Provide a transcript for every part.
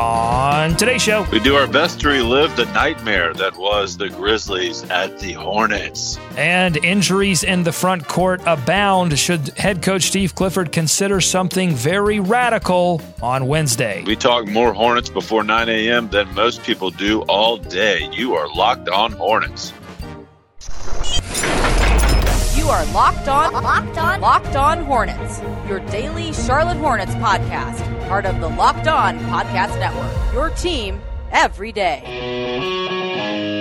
On today's show, we do our best to relive the nightmare that was the Grizzlies at the Hornets. And injuries in the front court abound. Should head coach Steve Clifford consider something very radical on Wednesday? We talk more Hornets before 9 a.m. than most people do all day. You are locked on Hornets. Are locked on, locked on, locked on Hornets. Your daily Charlotte Hornets podcast, part of the Locked On Podcast Network. Your team every day.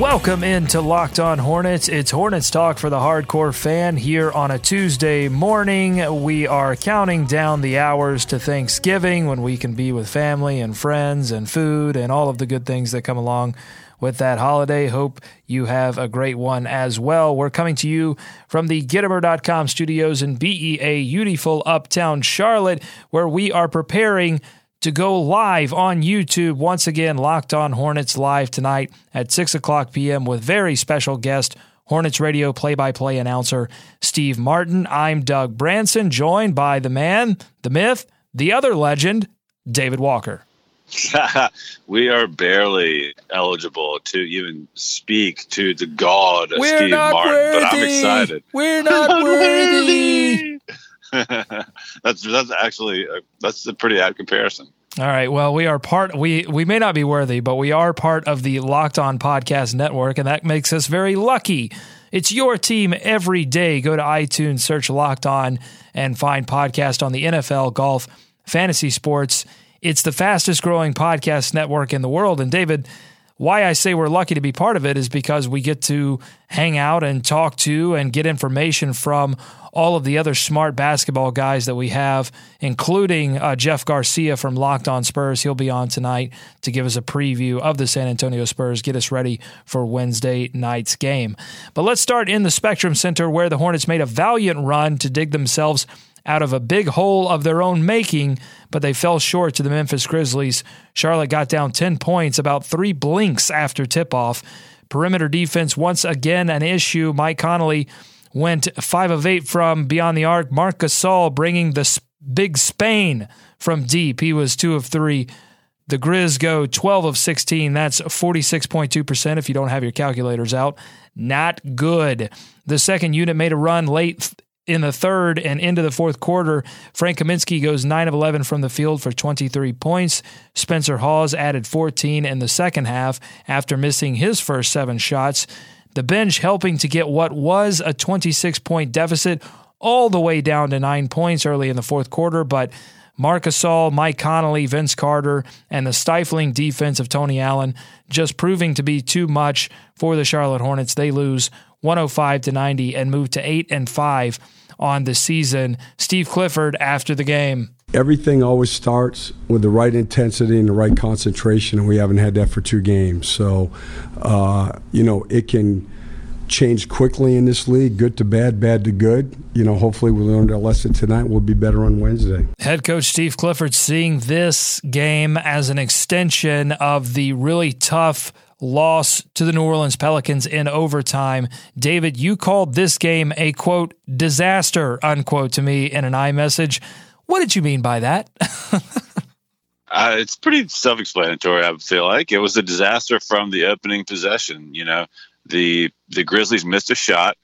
Welcome into Locked On Hornets. It's Hornets talk for the hardcore fan here on a Tuesday morning. We are counting down the hours to Thanksgiving when we can be with family and friends and food and all of the good things that come along with that holiday. Hope you have a great one as well. We're coming to you from the Gittimer.com studios in BEA, beautiful uptown Charlotte, where we are preparing to go live on YouTube. Once again, Locked On Hornets live tonight at 6 o'clock p.m. with very special guest, Hornets Radio play by play announcer Steve Martin. I'm Doug Branson, joined by the man, the myth, the other legend, David Walker. we are barely eligible to even speak to the god We're Steve Martin, worthy. but I'm excited. We're not worthy. that's that's actually a, that's a pretty apt comparison. All right. Well, we are part. We we may not be worthy, but we are part of the Locked On Podcast Network, and that makes us very lucky. It's your team every day. Go to iTunes, search Locked On, and find podcast on the NFL, golf, fantasy sports. It's the fastest growing podcast network in the world. And David, why I say we're lucky to be part of it is because we get to hang out and talk to and get information from all of the other smart basketball guys that we have, including uh, Jeff Garcia from Locked On Spurs. He'll be on tonight to give us a preview of the San Antonio Spurs, get us ready for Wednesday night's game. But let's start in the Spectrum Center, where the Hornets made a valiant run to dig themselves out of a big hole of their own making, but they fell short to the Memphis Grizzlies. Charlotte got down 10 points about three blinks after tip off. Perimeter defense once again an issue. Mike Conley went 5 of 8 from beyond the arc. Marc Gasol bringing the big Spain from deep. He was 2 of 3. The Grizz go 12 of 16. That's 46.2% if you don't have your calculators out. Not good. The second unit made a run late in the third and into the fourth quarter. Frank Kaminsky goes 9 of 11 from the field for 23 points. Spencer Hawes added 14 in the second half after missing his first seven shots. The bench helping to get what was a 26 point deficit all the way down to nine points early in the fourth quarter, but Marc Gasol, Mike Conley, Vince Carter, and the stifling defense of Tony Allen just proving to be too much for the Charlotte Hornets. They lose 105 to 90 and moved to 8 and 5 on the season. Steve Clifford after the game. Everything always starts with the right intensity and the right concentration, and we haven't had that for two games. So, uh, you know, it can change quickly in this league, good to bad, bad to good. You know, hopefully we learned our lesson tonight. We'll be better on Wednesday. Head coach Steve Clifford seeing this game as an extension of the really tough loss to the New Orleans Pelicans in overtime. David, you called this game a quote disaster unquote to me in an iMessage. What did you mean by that? Uh, it's pretty self-explanatory. I feel like it was a disaster from the opening possession. You know, the the Grizzlies missed a shot.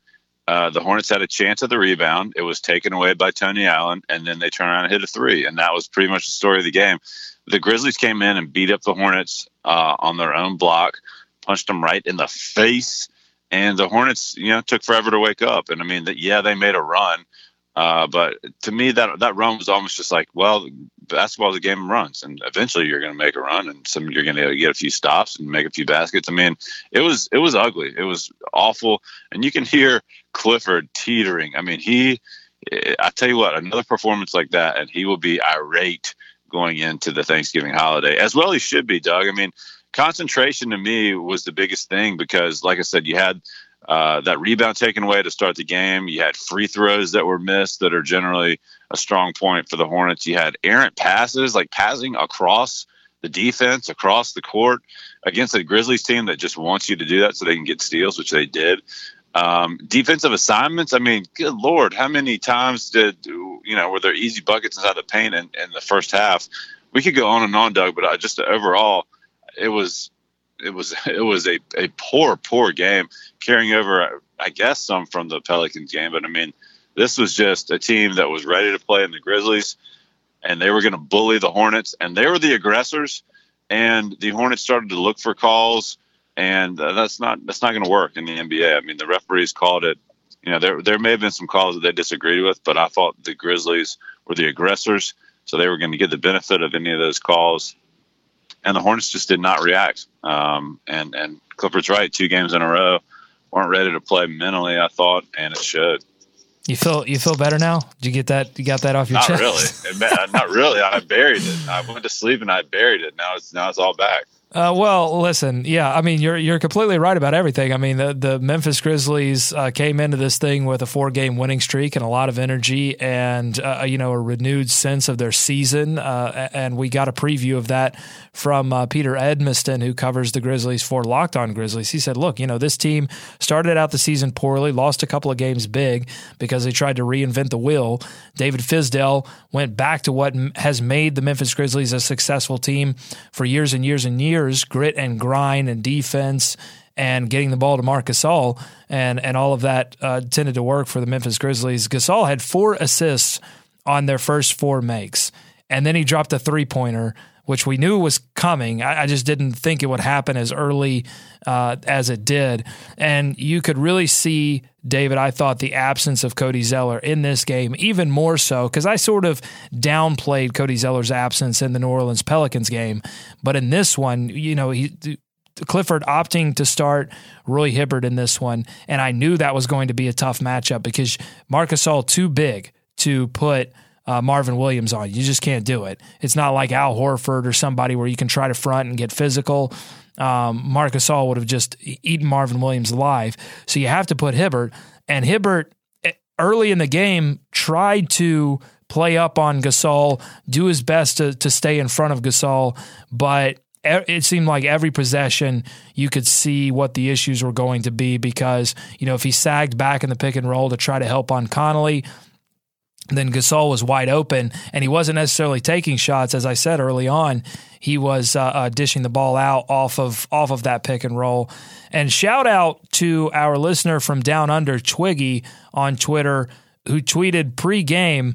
Uh, the Hornets had a chance at the rebound. It was taken away by Tony Allen, and then they turned around and hit a three, and that was pretty much the story of the game. The Grizzlies came in and beat up the Hornets uh, on their own block, punched them right in the face, and the Hornets, you know, took forever to wake up. And I mean, that yeah, they made a run, uh, but to me, that that run was almost just like, well, basketball is a game of runs, and eventually you're going to make a run, and some you're going to get a few stops and make a few baskets. I mean, it was it was ugly, it was awful, and you can hear Clifford teetering. I mean, he, I tell you what, another performance like that, and he will be irate going into the Thanksgiving holiday, as well he should be, Doug. I mean, concentration to me was the biggest thing because, like I said, you had uh, that rebound taken away to start the game. You had free throws that were missed that are generally a strong point for the Hornets. You had errant passes, like passing across the defense, across the court against a Grizzlies team that just wants you to do that so they can get steals, which they did. Um, defensive assignments. I mean, good lord, how many times did you know were there easy buckets inside the paint in, in the first half? We could go on and on, Doug, but I just overall, it was it was it was a, a poor poor game carrying over I guess some from the Pelicans game but I mean this was just a team that was ready to play in the Grizzlies and they were going to bully the Hornets and they were the aggressors and the Hornets started to look for calls and uh, that's not that's not going to work in the NBA I mean the referees called it you know there there may have been some calls that they disagreed with but I thought the Grizzlies were the aggressors so they were going to get the benefit of any of those calls and the Hornets just did not react. Um, and and Clifford's right, two games in a row weren't ready to play mentally. I thought, and it showed. You feel you feel better now? Did you get that? You got that off your not chest? Not really. not really. I buried it. I went to sleep and I buried it. Now it's now it's all back. Uh, well, listen, yeah, I mean, you're you're completely right about everything. I mean, the the Memphis Grizzlies uh, came into this thing with a four game winning streak and a lot of energy, and uh, you know a renewed sense of their season. Uh, and we got a preview of that from uh, Peter Edmiston, who covers the Grizzlies for Locked On Grizzlies. He said, "Look, you know, this team started out the season poorly, lost a couple of games big because they tried to reinvent the wheel. David Fizdale went back to what has made the Memphis Grizzlies a successful team for years and years and years." Years, grit and grind and defense and getting the ball to Marc Gasol and and all of that uh, tended to work for the Memphis Grizzlies. Gasol had four assists on their first four makes, and then he dropped a three pointer, which we knew was coming. I, I just didn't think it would happen as early uh, as it did, and you could really see. David, I thought the absence of Cody Zeller in this game, even more so, because I sort of downplayed Cody Zeller's absence in the New Orleans Pelicans game. But in this one, you know, he Clifford opting to start Roy Hibbert in this one, and I knew that was going to be a tough matchup because Marc Gasol too big to put uh, Marvin Williams on. You just can't do it. It's not like Al Horford or somebody where you can try to front and get physical. Um, Marc Gasol would have just eaten Marvin Williams alive. So you have to put Hibbert, and Hibbert eh, early in the game tried to play up on Gasol, do his best to to stay in front of Gasol, but it seemed like every possession you could see what the issues were going to be because you know if he sagged back in the pick and roll to try to help on Conley then Gasol was wide open and he wasn't necessarily taking shots as I said early on he was uh, uh, dishing the ball out off of off of that pick and roll and shout out to our listener from down under Twiggy on Twitter who tweeted pre-game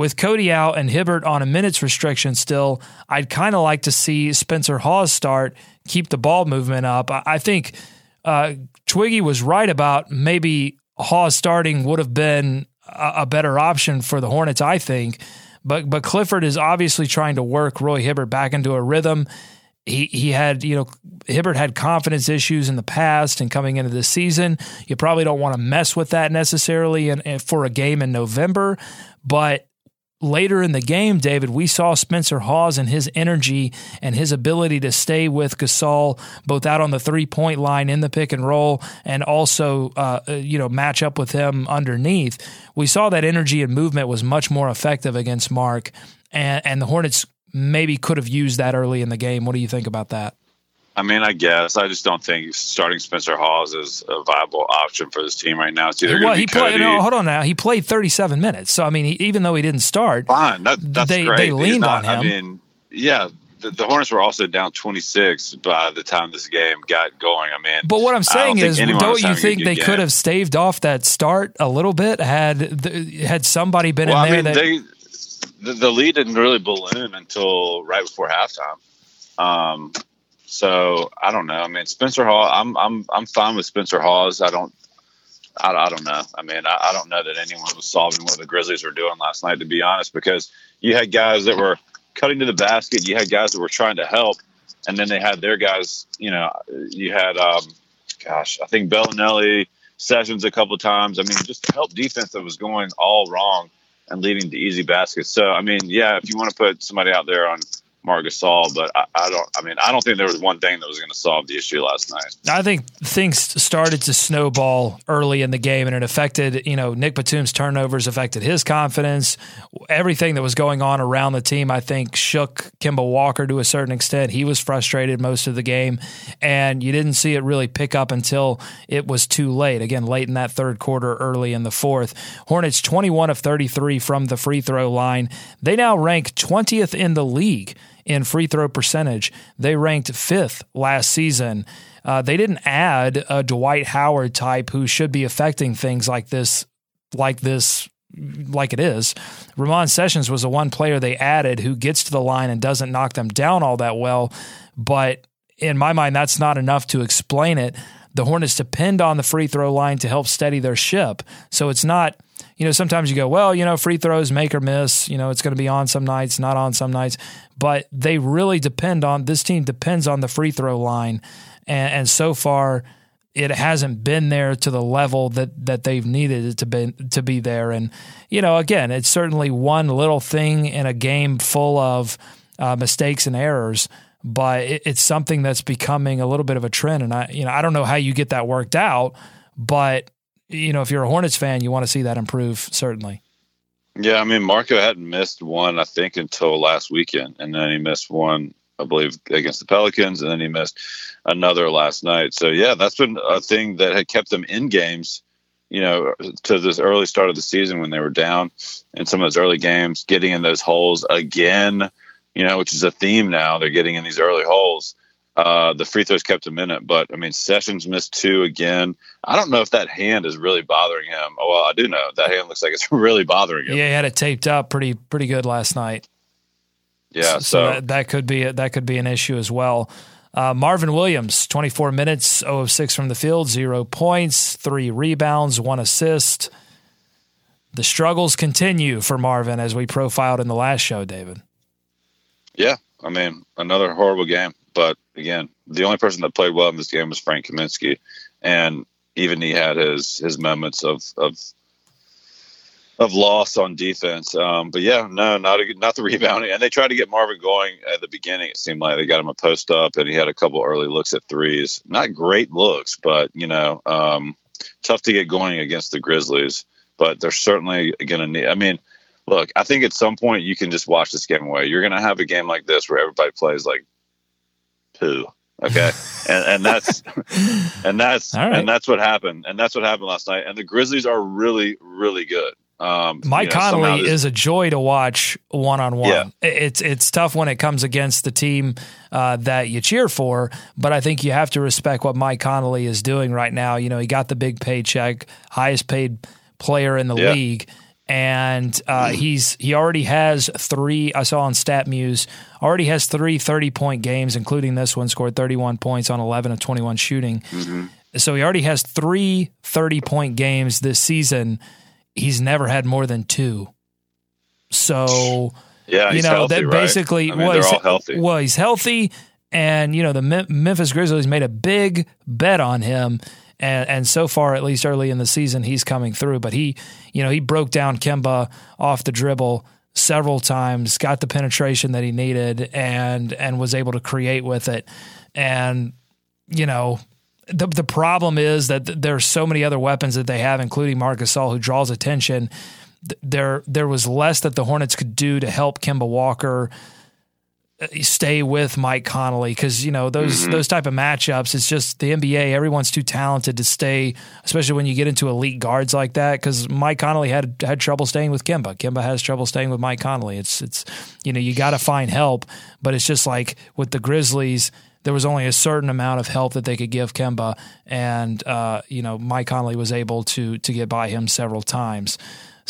with Cody out and Hibbert on a minutes restriction still, I'd kind of like to see Spencer Hawes start, keep the ball movement up. I, think uh, Twiggy was right about maybe Hawes starting would have been a, a, better option for the Hornets, I think. But but Clifford is obviously trying to work Roy Hibbert back into a rhythm. He he had you know Hibbert had confidence issues in the past and coming into the season. You probably don't want to mess with that necessarily in, for a game in November, but later in the game, David, we saw Spencer Hawes and his energy and his ability to stay with Gasol both out on the three point line in the pick and roll and also, uh, uh, you know, match up with him underneath. We saw that energy and movement was much more effective against Marc, and, and the Hornets maybe could have used that early in the game. What do you think about that? I mean, I guess I just don't think starting Spencer Hawes is a viable option for this team right now. It's either well, he played. No, hold on now. He played 37 minutes, so I mean, he, even though he didn't start, fine. That, that's they great. they leaned not, on him. I mean, yeah, the, the, Hornets were also down 26 by the time this game got going. I mean, but what I'm saying don't is, don't you think they game. could have staved off that start a little bit had the, had somebody been well, in there? I mean, that, they, the, the lead didn't really balloon until right before halftime. Um, so I don't know. I mean, Spencer Hawes, I'm I'm I'm fine with Spencer Hawes. I don't. I, I don't know. I mean, I, I don't know that anyone was solving what the Grizzlies were doing last night, to be honest, because you had guys that were cutting to the basket, you had guys that were trying to help, and then they had their guys. You know, you had, um, gosh, I think Belinelli, Sessions a couple times. I mean, just help defense that was going all wrong and leading to easy baskets. So, I mean, yeah, if you want to put somebody out there on Marc. But I, I, don't. I mean, I don't think there was one thing that was going to solve the issue last night. I think things started to snowball early in the game, and it affected. You know, Nick Batum's turnovers affected his confidence. Everything that was going on around the team, I think, shook Kemba Walker to a certain extent. He was frustrated most of the game, and you didn't see it really pick up until it was too late. Again, late in that third quarter, early in the fourth. Hornets 21 of 33 from the free throw line. They now rank 20th in the league in free throw percentage. They ranked fifth last season. Uh, they didn't add a Dwight Howard type who should be affecting things like this, like this, like it is. Ramon Sessions was the one player they added who gets to the line and doesn't knock them down all that well. But in my mind, that's not enough to explain it. The Hornets depend on the free throw line to help steady their ship. So it's not you know, sometimes you go, well, you know, free throws make or miss. You know, it's going to be on some nights, not on some nights. But they really depend on this team depends on the free throw line, and, and so far it hasn't been there to the level that that they've needed it to be to be there. And you know, again, it's certainly one little thing in a game full of uh, mistakes and errors. But it, it's something that's becoming a little bit of a trend, and I, you know, I don't know how you get that worked out, but you know, if you're a Hornets fan, you want to see that improve, certainly. Yeah, I mean, Marco hadn't missed one, I think, until last weekend, and then he missed one, I believe, against the Pelicans, and then he missed another last night. So yeah, that's been a thing that had kept them in games, you know, to this early start of the season when they were down in some of those early games, getting in those holes again, you know, which is a theme now. They're getting in these early holes. Uh, the free throws kept him in it, but I mean, Sessions missed two again. I don't know if that hand is really bothering him. Oh, well, I do know that hand looks like it's really bothering him. Yeah, he had it taped up pretty pretty good last night. Yeah, so, so that, that, could be that could be an issue as well. Uh, Marvin Williams, 24 minutes, 0 of 6 from the field, zero points, three rebounds, one assist. The struggles continue for Marvin as we profiled in the last show, David. Yeah, I mean, another horrible game. But again, the only person that played well in this game was Frank Kaminsky, and even he had his his moments of of of loss on defense. Um, but yeah, no, not a, not the rebounding. And they tried to get Marvin going at the beginning. It seemed like they got him a post up, and he had a couple early looks at threes. Not great looks, but you know, um, tough to get going against the Grizzlies. But they're certainly going to need. I mean, look, I think at some point you can just watch this game away. You're going to have a game like this where everybody plays like poo. Okay, and, and that's and that's right. and that's what happened, and that's what happened last night. And the Grizzlies are really, really good. Um, Mike you know, Conley is a joy to watch one on one. It's it's tough when it comes against the team uh, that you cheer for, but I think you have to respect what Mike Conley is doing right now. You know, he got the big paycheck, highest paid player in the yeah. league and uh, he's he already has three. I saw on StatMuse already has three 30 point games, including this one. Scored 31 points on 11 of 21 shooting. Mm-hmm. So he already has three 30 point games this season. He's never had more than two. So yeah, you know healthy, that right? basically I mean, was healthy. well he's healthy, and you know the Memphis Grizzlies made a big bet on him and and so far, at least early in the season, he's coming through. But he, you know, he broke down Kemba off the dribble several times, got the penetration that he needed, and and was able to create with it. And you know, the the problem is that there's so many other weapons that they have, including Marc All, who draws attention. There there was less that the Hornets could do to help Kemba Walker stay with Mike Conley because you know those mm-hmm. those type of matchups. It's just the NBA. Everyone's too talented to stay, especially when you get into elite guards like that. Because Mike Conley had had trouble staying with Kemba. Kemba has trouble staying with Mike Conley. It's it's you know you got to find help, but it's just like with the Grizzlies. There was only a certain amount of help that they could give Kemba, and uh, you know Mike Conley was able to to get by him several times.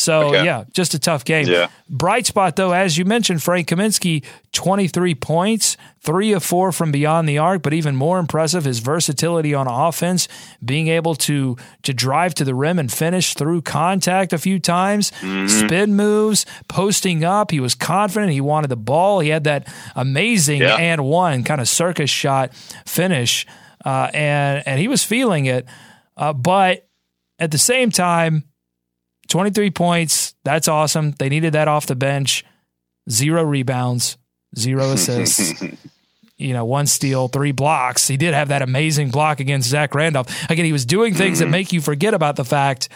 So okay. yeah, just a tough game. Yeah. Bright spot though, as you mentioned, Frank Kaminsky, twenty three points, three of four from beyond the arc, but even more impressive, his versatility on offense, being able to to drive to the rim and finish through contact a few times, mm-hmm. spin moves, posting up. He was confident. He wanted the ball. He had that amazing yeah. and one kind of circus shot finish, uh, and and he was feeling it. Uh, but at the same time 23 points. That's awesome. They needed that off the bench. Zero rebounds. zero assists. you know, one steal, three blocks. He did have that amazing block against Zach Randolph. Again, he was doing things mm-hmm. that make you forget about the fact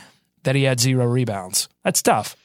that he had zero rebounds. That's tough.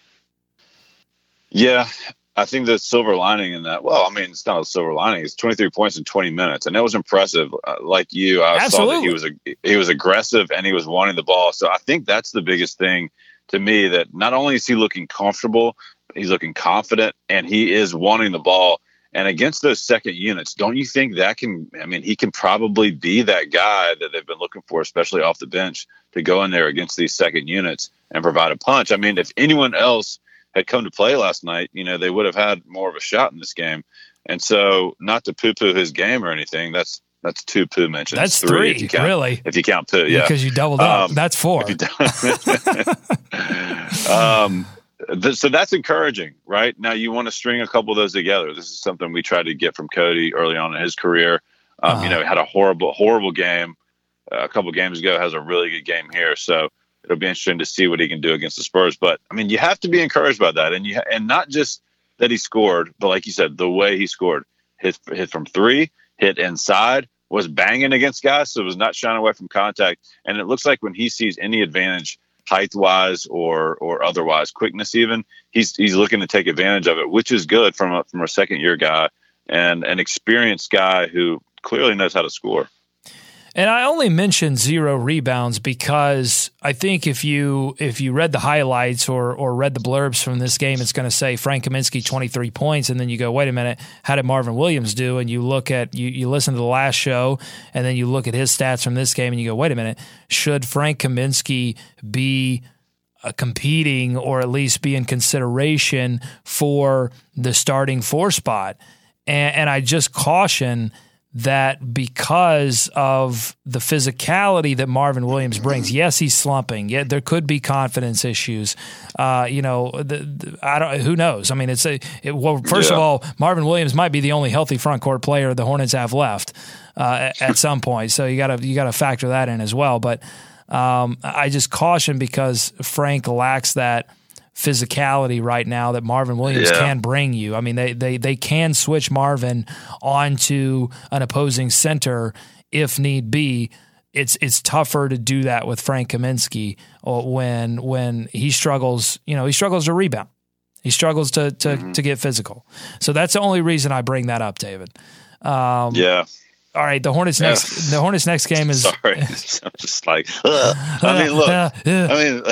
Yeah, I think the silver lining in that, well, I mean, it's not a silver lining. It's 23 points in 20 minutes, and that was impressive. Uh, like you, I Absolutely. saw that he was a, he was aggressive and he was wanting the ball. So I think that's the biggest thing to me. That not only is he looking comfortable, he's looking confident, and he is wanting the ball. And against those second units, don't you think that can? I mean, he can probably be that guy that they've been looking for, especially off the bench, to go in there against these second units and provide a punch. I mean, if anyone else had come to play last night, you know, they would have had more of a shot in this game. And so, not to poo-poo his game or anything, that's that's two poo mentions. That's three, three if count, really. If you count poo, yeah, because you doubled up. Um, that's four. um, th- so that's encouraging, right? Now you want to string a couple of those together. This is something we tried to get from Cody early on in his career. Um, uh-huh. You know, had a horrible, horrible game uh, a couple games ago. Has a really good game here. So it'll be interesting to see what he can do against the Spurs. But I mean, you have to be encouraged by that, and you and not just that he scored, but like you said, the way he scored, hit hit from three, hit inside, was banging against guys, so it was not shying away from contact. And it looks like when he sees any advantage, height wise or or otherwise, quickness even, he's he's looking to take advantage of it, which is good from a from a second year guy and an experienced guy who clearly knows how to score. And I only mentioned zero rebounds because I think if you if you read the highlights or or read the blurbs from this game, it's going to say Frank Kaminsky twenty three points, and then you go, wait a minute, how did Marvin Williams do? And you look at you you listen to the last show, and then you look at his stats from this game, and you go, wait a minute, should Frank Kaminsky be uh, competing or at least be in consideration for the starting four spot? And, and I just caution that because of the physicality that Marvin Williams brings, yes, he's slumping. Yeah, there could be confidence issues. Uh, you know, the, the, I don't. Who knows? I mean, it's a. It, well, first yeah. of all, Marvin Williams might be the only healthy front court player the Hornets have left uh, at some point. So you got to you got to factor that in as well. But um, I just caution because Frank lacks that physicality right now that Marvin Williams yeah. can bring you. I mean, they, they, they can switch Marvin onto an opposing center if need be. It's it's tougher to do that with Frank Kaminsky uh, when when he struggles. You know, he struggles to rebound. He struggles to to, mm-hmm. to get physical. So that's the only reason I bring that up, David. Um, yeah. All right, the Hornets next. The Hornets next game is. Sorry, I'm just like. Ugh. I mean, look. I mean,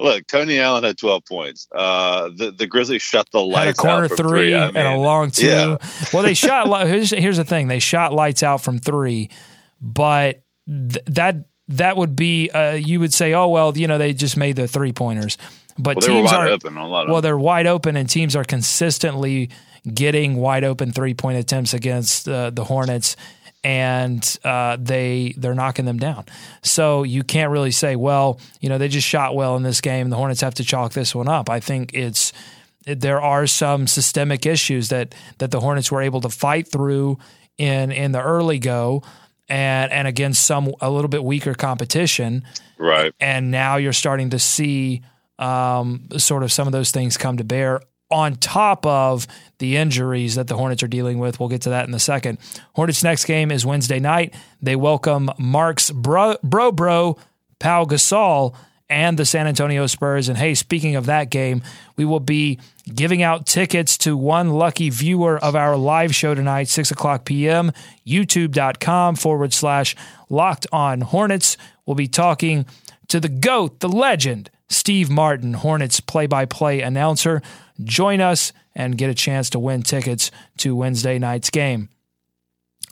look. Tony Allen had 12 points. Uh, the the Grizzlies shut the lights. Had a corner three, three I mean, and a long two. Yeah. well, they shot. Here's, here's the thing: they shot lights out from three, but th- that that would be. Uh, you would say, oh well, you know, they just made the three pointers, but well, teams are open. well, they're wide open, and teams are consistently getting wide open three point attempts against uh, the Hornets and uh, they they're knocking them down. So you can't really say, well, you know, they just shot well in this game. The Hornets have to chalk this one up. I think it's there are some systemic issues that that the Hornets were able to fight through in in the early go. And, and against some a little bit weaker competition, right? And now you're starting to see um, sort of some of those things come to bear on top of the injuries that the Hornets are dealing with. We'll get to that in a second. Hornets' next game is Wednesday night. They welcome Mark's bro, bro, bro Pau Gasol and the San Antonio Spurs. And hey, speaking of that game, we will be giving out tickets to one lucky viewer of our live show tonight, 6 o'clock p.m., youtube.com forward slash locked on Hornets. We'll be talking to the GOAT, the legend, Steve Martin, Hornets play by play announcer. Join us and get a chance to win tickets to Wednesday night's game.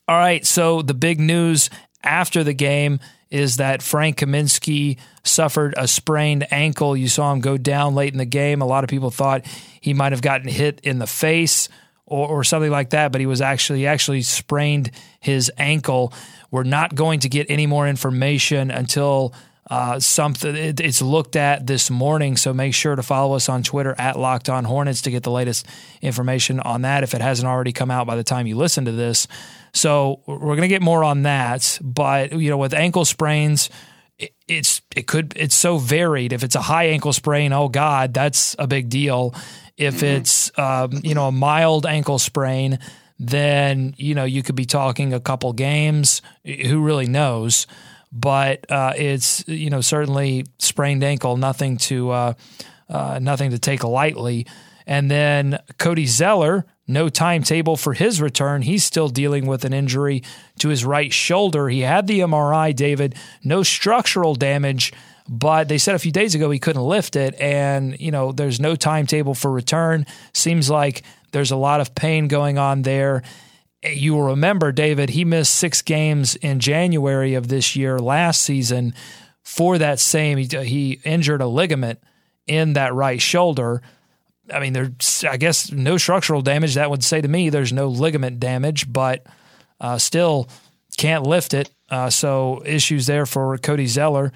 All right, so the big news after the game is that Frank Kaminsky suffered a sprained ankle. You saw him go down late in the game. A lot of people thought he might have gotten hit in the face or, or something like that, but he was actually he actually sprained his ankle. We're not going to get any more information until uh, something it, it's looked at this morning. So make sure to follow us on Twitter at Locked On Hornets to get the latest information on that if it hasn't already come out by the time you listen to this. So we're going to get more on that. But you know, with ankle sprains, it, it's it could it's so varied. If it's a high ankle sprain, oh God, that's a big deal. If mm-hmm. it's um, you know a mild ankle sprain, then you know you could be talking a couple games. Who really knows? But uh, it's you know certainly sprained ankle, nothing to uh, uh, nothing to take lightly. And then Cody Zeller, no timetable for his return. He's still dealing with an injury to his right shoulder. He had the MRI, David, no structural damage, but they said a few days ago he couldn't lift it. And, you know, there's no timetable for return. Seems like there's a lot of pain going on there. You will remember, David, he missed six games in January of this year last season for that same. He, injured a ligament in that right shoulder. I mean, there's, I guess, no structural damage. That would say to me there's no ligament damage, but uh, still can't lift it. Uh, so issues there for Cody Zeller.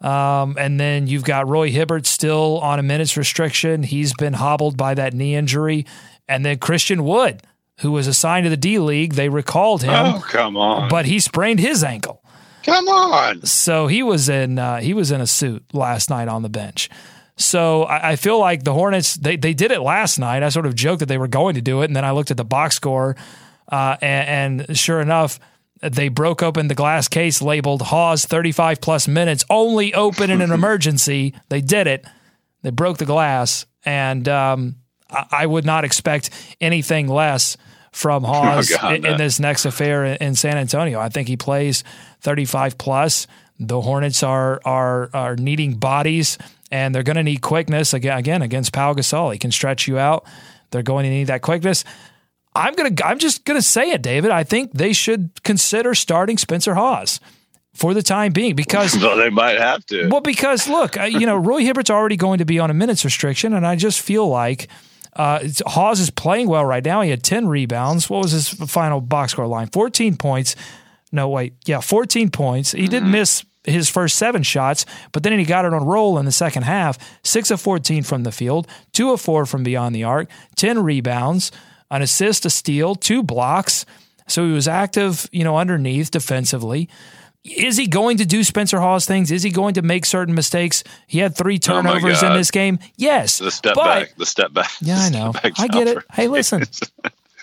Um, and then you've got Roy Hibbert still on a minutes restriction. He's been hobbled by that knee injury. And then Christian Wood, who was assigned to the D League, they recalled him. Oh, come on. But he sprained his ankle. Come on. So he was in uh, he was in a suit last night on the bench. So I, I, feel like the Hornets they they did it last night. I sort of joked that they were going to do it, and then I looked at the box score, uh, and, and, sure enough, they broke open the glass case labeled Hawes 35 plus minutes, only open in an emergency. They did it. They broke the glass, and um, I, I, would not expect anything less from Hawes oh, God, in, in, this next affair in, in San Antonio. I think he plays 35 plus. The Hornets are are are needing bodies and they're going to need quickness again, again against Pau Gasol. He can stretch you out. They're going to need that quickness. I'm gonna I'm just gonna say it, David. I think they should consider starting Spencer Hawes for the time being because well, they might have to. Well, because look, uh, you know, Roy Hibbert's already going to be on a minutes restriction, and I just feel like uh, Hawes is playing well right now. He had ten rebounds. What was his final box score line? Fourteen points. No, wait, yeah, fourteen points. He mm-hmm. did miss his first seven shots, but then he got it on roll in the second half. Six of 14 from the field, two of four from beyond the arc, 10 rebounds, an assist, a steal, two blocks. So he was active, you know, underneath defensively. Is he going to do Spencer Hawes things? Is he going to make certain mistakes? He had three oh turnovers oh in this game. Yes. The step but, back. The step back. Yeah, I know. I get it. Hey, listen.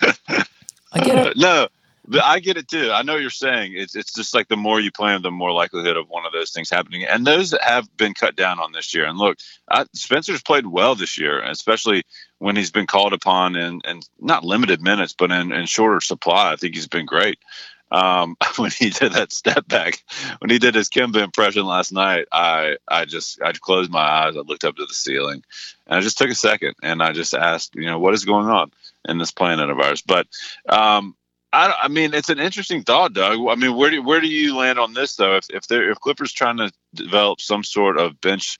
I get it. No, but I get it too. I know you're saying it's it's just like the more you play them, the more likelihood of one of those things happening. And those have been cut down on this year. And look, I, Spencer's played well this year, especially when he's been called upon in and not limited minutes, but in, in shorter supply. I think he's been great. Um, when he did that step back, when he did his Kemba impression last night, I I just I closed my eyes, I looked up to the ceiling, and I just took a second and I just asked, you know, what is going on in this planet of ours? But um, I, I, mean, it's an interesting thought, Doug. I mean, where do where do you land on this though? If if they're if Clifford's trying to develop some sort of bench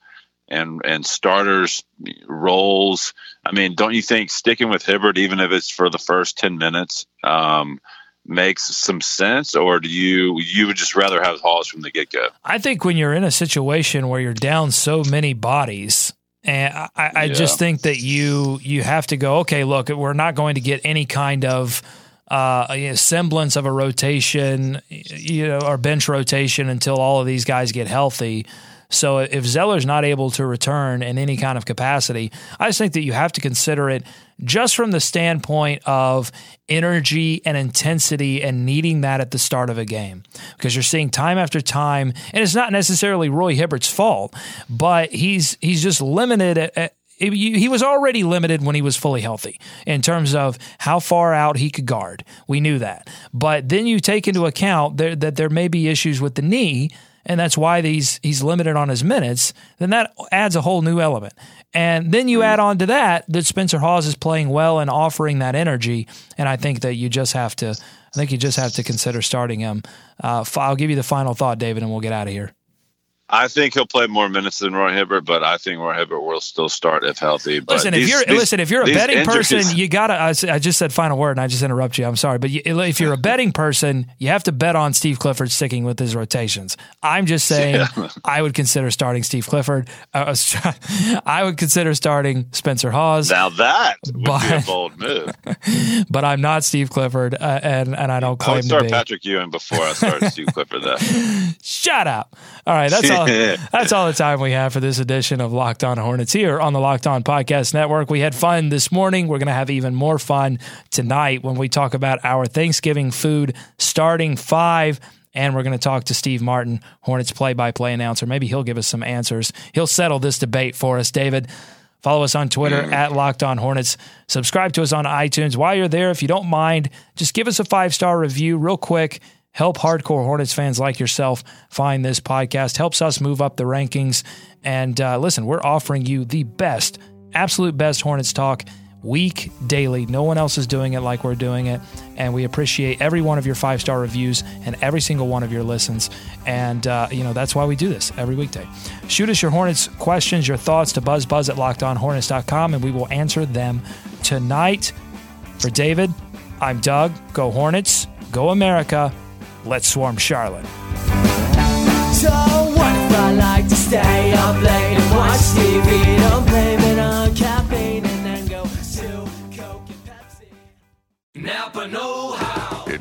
and and starters roles, I mean, don't you think sticking with Hibbert, even if it's for the first ten minutes, um, makes some sense, or do you you would just rather have Hawes from the get go? I think when you're in a situation where you're down so many bodies. And I, I yeah. just think that you you have to go. Okay, look, we're not going to get any kind of uh, a semblance of a rotation, you know, or bench rotation until all of these guys get healthy. So if Zeller's not able to return in any kind of capacity, I just think that you have to consider it just from the standpoint of energy and intensity and needing that at the start of a game. Because you're seeing time after time, and it's not necessarily Roy Hibbert's fault, but he's he's just limited uh, uh, at, at he was already limited when he was fully healthy in terms of how far out he could guard. We knew that. But then you take into account that there may be issues with the knee, and that's why he's, he's limited on his minutes, then that adds a whole new element. And then you add on to that that Spencer Hawes is playing well and offering that energy. And I think that you just have to, I think you just have to consider starting him. Uh, I'll give you the final thought, David, and we'll get out of here. I think he'll play more minutes than Roy Hibbert, but I think Roy Hibbert will still start if healthy. But listen, these, if you're these, listen, if you're a betting person, you gotta. I, I, just said final word, and I just interrupt you. I'm sorry, but you, if you're a betting person, you have to bet on Steve Clifford sticking with his rotations. I'm just saying, yeah. I would consider starting Steve Clifford. Uh, I would consider starting Spencer Hawes. Now that would but, be a bold move. but I'm not Steve Clifford, uh, and and I don't claim I would start to be. Patrick Ewing before I start Steve Clifford. Though. Shut up. All right, that's all all, that's all the time we have for this edition of Locked On Hornets here on the Locked On Podcast Network. We had fun this morning. We're going to have even more fun tonight when we talk about our Thanksgiving food starting five. And we're going to talk to Steve Martin, Hornets play by play announcer. Maybe he'll give us some answers. He'll settle this debate for us, David. Follow us on Twitter mm. at Locked On Hornets. Subscribe to us on iTunes. While you're there, if you don't mind, just give us a five star review real quick. Help hardcore Hornets fans like yourself find this podcast. Helps us move up the rankings. And uh, listen, we're offering you the best, absolute best Hornets talk week daily. No one else is doing it like we're doing it. And we appreciate every one of your five star reviews and every single one of your listens. And, uh, you know, that's why we do this every weekday. Shoot us your Hornets questions, your thoughts to buzzbuzz at lockedonhornets.com, and we will answer them tonight. For David, I'm Doug. Go Hornets. Go America. Let's swarm Charlotte. So what if I like to stay up late and watch TV? Don't blame it on